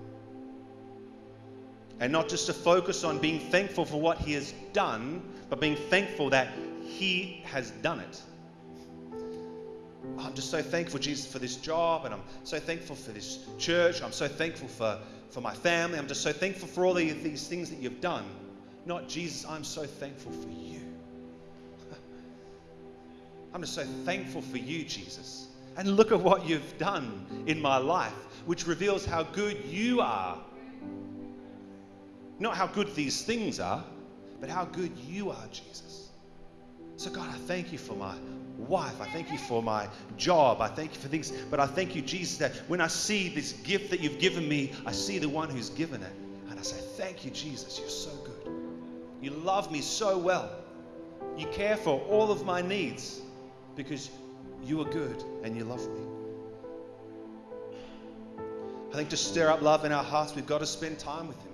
And not just to focus on being thankful for what He has done, but being thankful that He has done it. I'm just so thankful, Jesus, for this job, and I'm so thankful for this church. I'm so thankful for, for my family. I'm just so thankful for all the, these things that you've done. Not, Jesus, I'm so thankful for you. I'm just so thankful for you, Jesus. And look at what you've done in my life, which reveals how good you are not how good these things are, but how good you are, Jesus. So, God, I thank you for my wife. I thank you for my job. I thank you for things. But I thank you, Jesus, that when I see this gift that you've given me, I see the one who's given it. And I say, Thank you, Jesus. You're so good. You love me so well. You care for all of my needs because you are good and you love me. I think to stir up love in our hearts, we've got to spend time with Him.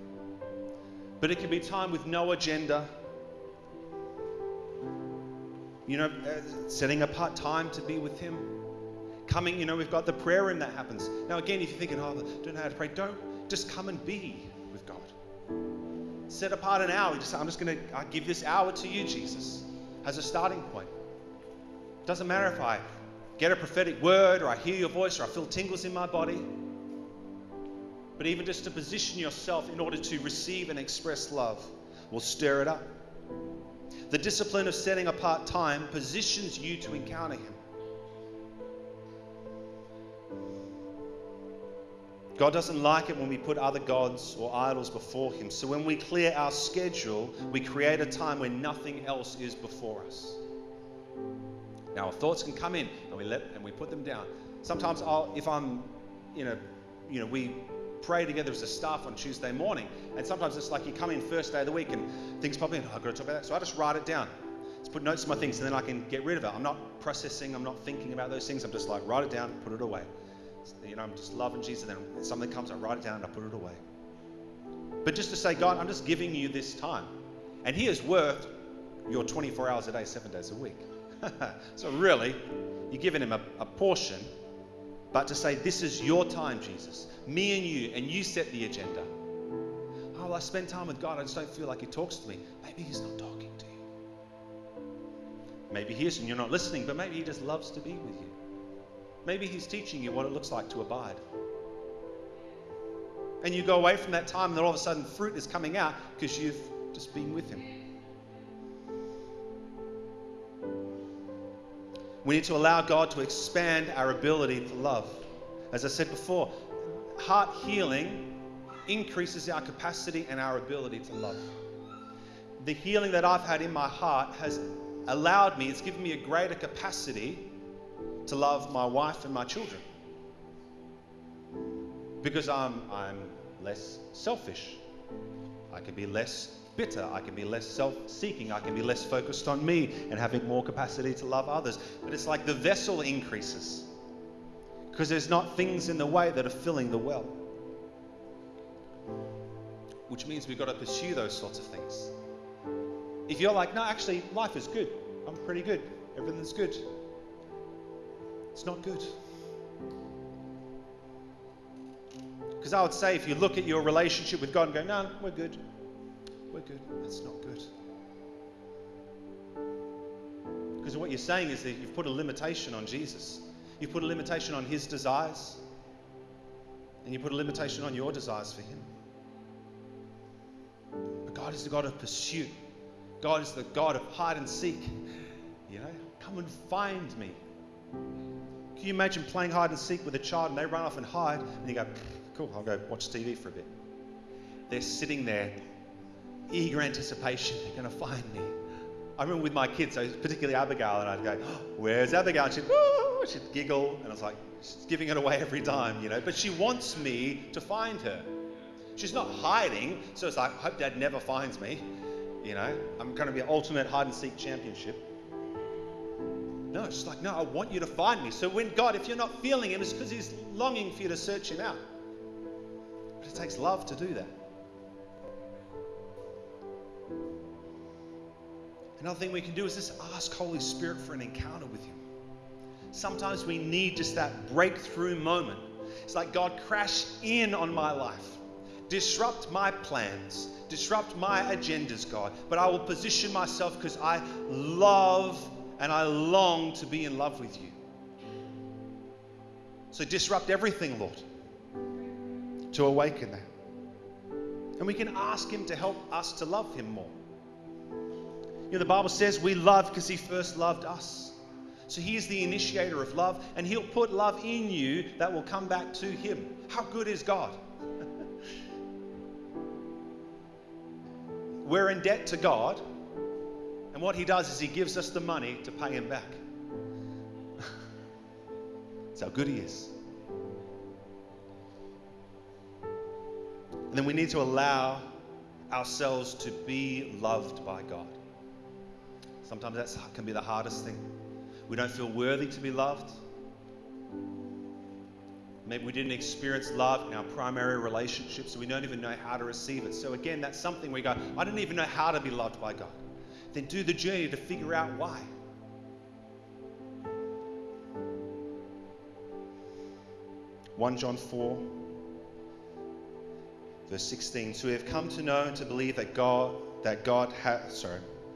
But it can be time with no agenda. You know, setting apart time to be with Him. Coming, you know, we've got the prayer room that happens. Now, again, if you're thinking, oh, I don't know how to pray, don't just come and be with God. Set apart an hour. Just I'm just going to give this hour to you, Jesus. as a starting point. Doesn't matter if I get a prophetic word or I hear your voice or I feel tingles in my body. But even just to position yourself in order to receive and express love will stir it up. The discipline of setting apart time positions you to encounter Him. God doesn't like it when we put other gods or idols before Him. So when we clear our schedule, we create a time when nothing else is before us. Now, our thoughts can come in and we let and we put them down. Sometimes I'll, if I'm, you know, you know, we pray together as a staff on Tuesday morning, and sometimes it's like you come in first day of the week and things pop in. Oh, I've got to talk about that, so I just write it down. Just put notes to my things, and then I can get rid of it. I'm not processing. I'm not thinking about those things. I'm just like write it down, put it away. You know, I'm just loving Jesus. And then something comes, I write it down, and I put it away. But just to say, God, I'm just giving you this time, and He is worth your 24 hours a day, seven days a week. so really, you're giving him a, a portion, but to say, This is your time, Jesus, me and you, and you set the agenda. Oh, well, I spend time with God, I just don't feel like He talks to me. Maybe He's not talking to you. Maybe He is and you're not listening, but maybe He just loves to be with you. Maybe He's teaching you what it looks like to abide. And you go away from that time, and then all of a sudden fruit is coming out because you've just been with Him. We need to allow God to expand our ability to love. As I said before, heart healing increases our capacity and our ability to love. The healing that I've had in my heart has allowed me, it's given me a greater capacity to love my wife and my children. Because I'm, I'm less selfish. I can be less bitter. I can be less self seeking. I can be less focused on me and having more capacity to love others. But it's like the vessel increases because there's not things in the way that are filling the well. Which means we've got to pursue those sorts of things. If you're like, no, actually, life is good, I'm pretty good, everything's good, it's not good. Because I would say, if you look at your relationship with God and go, no, we're good, we're good. That's not good. Because what you're saying is that you've put a limitation on Jesus. You've put a limitation on his desires. And you put a limitation on your desires for him. But God is the God of pursuit. God is the God of hide and seek. You know, come and find me. Can you imagine playing hide and seek with a child and they run off and hide and you go, cool, I'll go watch TV for a bit. They're sitting there eager anticipation, they're going to find me. I remember with my kids, so particularly Abigail, and I'd go, oh, Where's Abigail? And she'd, oh, she'd giggle, and I was like, She's giving it away every time, you know. But she wants me to find her. She's not hiding, so it's like, I hope dad never finds me. You know, I'm going to be ultimate hide and seek championship. No, she's like, no, I want you to find me. So when God, if you're not feeling him, it's because he's longing for you to search him out. But it takes love to do that. Another thing we can do is just ask Holy Spirit for an encounter with Him. Sometimes we need just that breakthrough moment. It's like God crash in on my life, disrupt my plans, disrupt my agendas, God. But I will position myself because I love and I long to be in love with you. So disrupt everything, Lord, to awaken that. And we can ask Him to help us to love Him more. Know, the Bible says we love because He first loved us. So He is the initiator of love, and He'll put love in you that will come back to Him. How good is God? We're in debt to God, and what He does is He gives us the money to pay Him back. That's how good He is. And then we need to allow ourselves to be loved by God. Sometimes that can be the hardest thing. We don't feel worthy to be loved. Maybe we didn't experience love in our primary relationship, so we don't even know how to receive it. So, again, that's something we go, I didn't even know how to be loved by God. Then do the journey to figure out why. One John 4, verse 16. So we have come to know and to believe that God, that God has, sorry,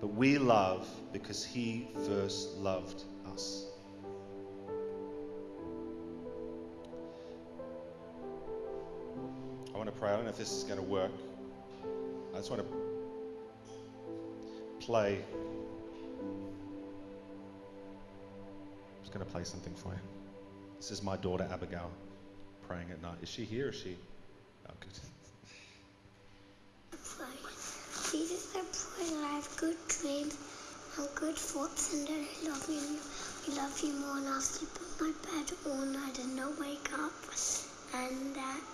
But we love because he first loved us. I want to pray. I don't know if this is going to work. I just want to play. I'm just going to play something for you. This is my daughter Abigail praying at night. Is she here? Is she? Oh, good. Jesus, I pray that I have good dreams and good thoughts and that I love you. I love you more and I'll sleep in my bed all night and not wake up. And that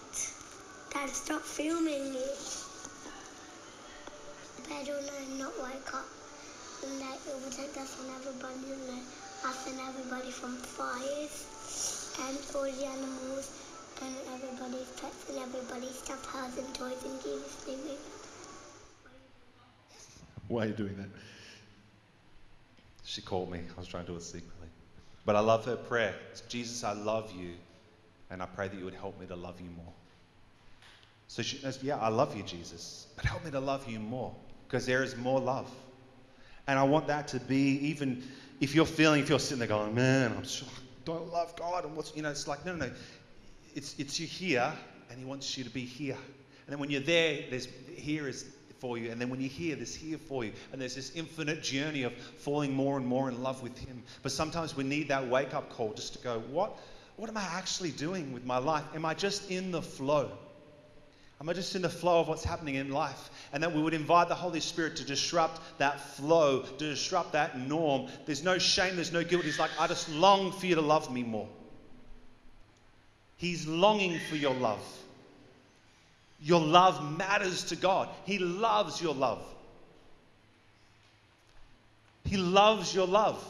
Dad stop filming me. Bed all night and not wake up. And that it will protect us and everybody and us and everybody from fires and all the animals and everybody's pets and everybody's stuffed house and toys and Jesus' name. Why are you doing that? She called me. I was trying to do it secretly. But I love her prayer. It's, Jesus, I love you, and I pray that you would help me to love you more. So she says, Yeah, I love you, Jesus, but help me to love you more because there is more love. And I want that to be even if you're feeling, if you're sitting there going, Man, I'm so, I don't love God, and what's, you know, it's like, no, no, no. It's, it's you here, and He wants you to be here. And then when you're there, there's here is for you. And then when you hear this here for you, and there's this infinite journey of falling more and more in love with Him. But sometimes we need that wake up call just to go, what, what am I actually doing with my life? Am I just in the flow? Am I just in the flow of what's happening in life? And that we would invite the Holy Spirit to disrupt that flow, to disrupt that norm. There's no shame, there's no guilt. He's like, I just long for you to love me more. He's longing for your love. Your love matters to God. He loves your love. He loves your love.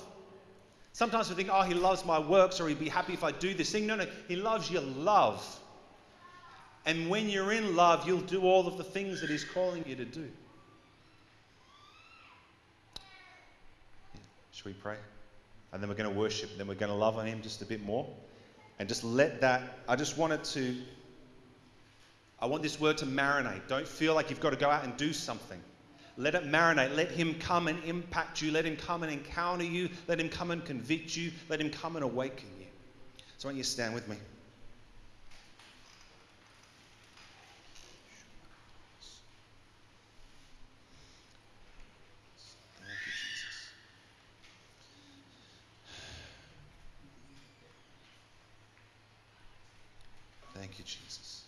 Sometimes we think, oh, he loves my works or he'd be happy if I do this thing. No, no, he loves your love. And when you're in love, you'll do all of the things that he's calling you to do. Should we pray? And then we're going to worship. Then we're going to love on him just a bit more. And just let that, I just wanted to I want this word to marinate. Don't feel like you've got to go out and do something. Let it marinate. Let Him come and impact you. Let Him come and encounter you. Let Him come and convict you. Let Him come and awaken you. So, why don't you stand with me? Thank you, Jesus.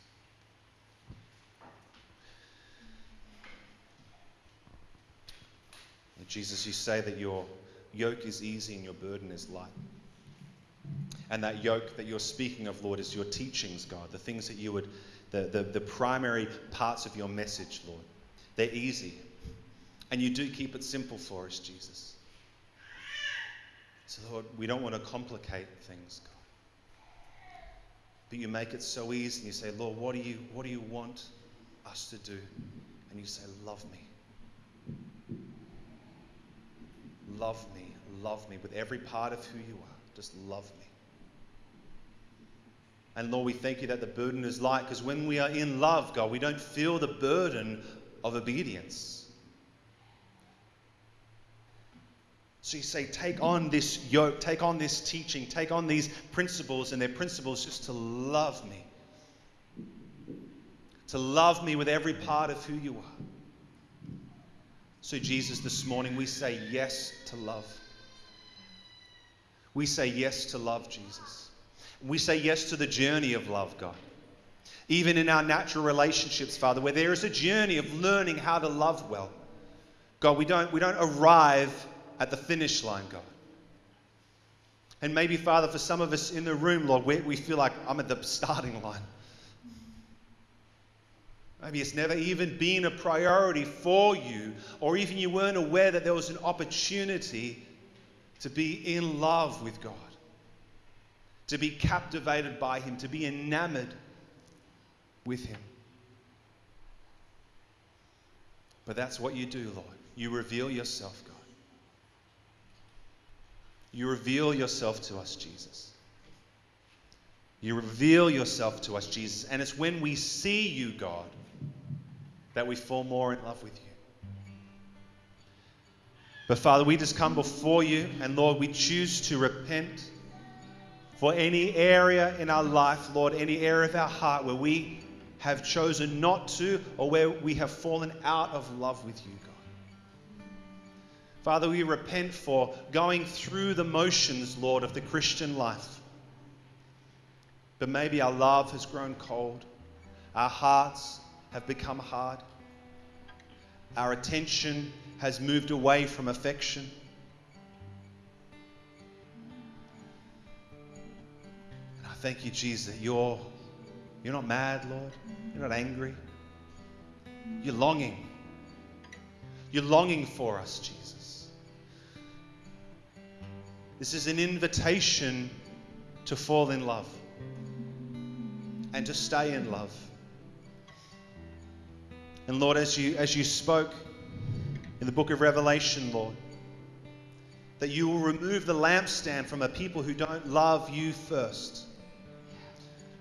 Thank you, Jesus. You say that your yoke is easy and your burden is light. And that yoke that you're speaking of, Lord, is your teachings, God, the things that you would, the, the, the primary parts of your message, Lord. They're easy. And you do keep it simple for us, Jesus. So, Lord, we don't want to complicate things, God. But you make it so easy and you say, Lord, what do you, what do you want us to do? And you say, Love me. Love me, love me with every part of who you are. Just love me. And Lord, we thank you that the burden is light because when we are in love, God, we don't feel the burden of obedience. So you say, take on this yoke, take on this teaching, take on these principles, and their principles just to love me. To love me with every part of who you are. So, Jesus, this morning we say yes to love. We say yes to love, Jesus. We say yes to the journey of love, God. Even in our natural relationships, Father, where there is a journey of learning how to love well. God, we don't, we don't arrive at the finish line, God. And maybe, Father, for some of us in the room, Lord, we, we feel like I'm at the starting line. Maybe it's never even been a priority for you, or even you weren't aware that there was an opportunity to be in love with God, to be captivated by Him, to be enamored with Him. But that's what you do, Lord. You reveal yourself, God. You reveal yourself to us, Jesus. You reveal yourself to us, Jesus. And it's when we see you, God, that we fall more in love with you. But Father, we just come before you, and Lord, we choose to repent for any area in our life, Lord, any area of our heart where we have chosen not to or where we have fallen out of love with you, God. Father, we repent for going through the motions, Lord, of the Christian life. But maybe our love has grown cold, our hearts have become hard, our attention has moved away from affection. And I thank you, Jesus, that you're, you're not mad, Lord. You're not angry. You're longing. You're longing for us, Jesus. This is an invitation to fall in love and to stay in love. And Lord, as you, as you spoke in the book of Revelation, Lord, that you will remove the lampstand from a people who don't love you first.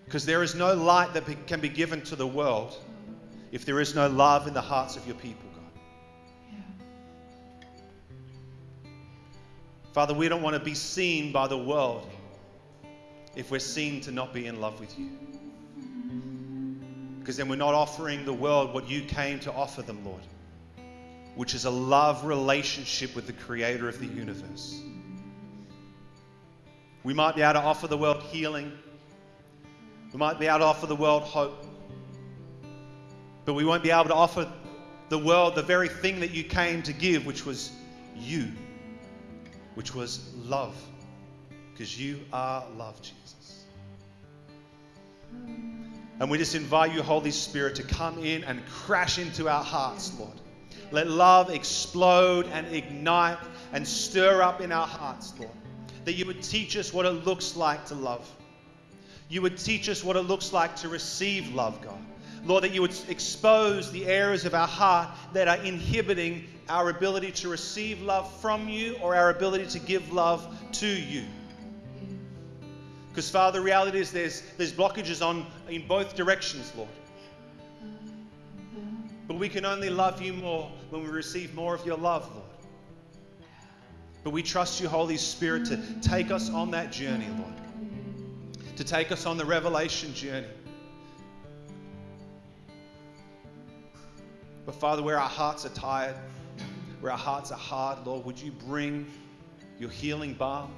Because there is no light that be, can be given to the world if there is no love in the hearts of your people, God. Father, we don't want to be seen by the world if we're seen to not be in love with you because then we're not offering the world what you came to offer them, Lord, which is a love relationship with the creator of the universe. We might be able to offer the world healing, we might be able to offer the world hope, but we won't be able to offer the world the very thing that you came to give, which was you, which was love, because you are love, Jesus. And we just invite you, Holy Spirit, to come in and crash into our hearts, Lord. Let love explode and ignite and stir up in our hearts, Lord. That you would teach us what it looks like to love. You would teach us what it looks like to receive love, God. Lord, that you would expose the areas of our heart that are inhibiting our ability to receive love from you or our ability to give love to you. Because, Father, the reality is there's, there's blockages on in both directions, Lord. But we can only love you more when we receive more of your love, Lord. But we trust you, Holy Spirit, to take us on that journey, Lord. To take us on the revelation journey. But Father, where our hearts are tired, where our hearts are hard, Lord, would you bring your healing balm?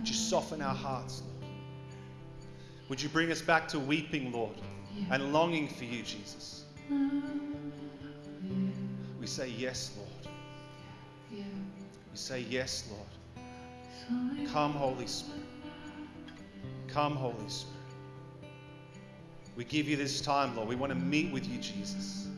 Would you soften our hearts, Lord? Would you bring us back to weeping, Lord, and longing for you, Jesus? We say yes, Lord. We say yes, Lord. Come, Holy Spirit. Come, Holy Spirit. We give you this time, Lord. We want to meet with you, Jesus.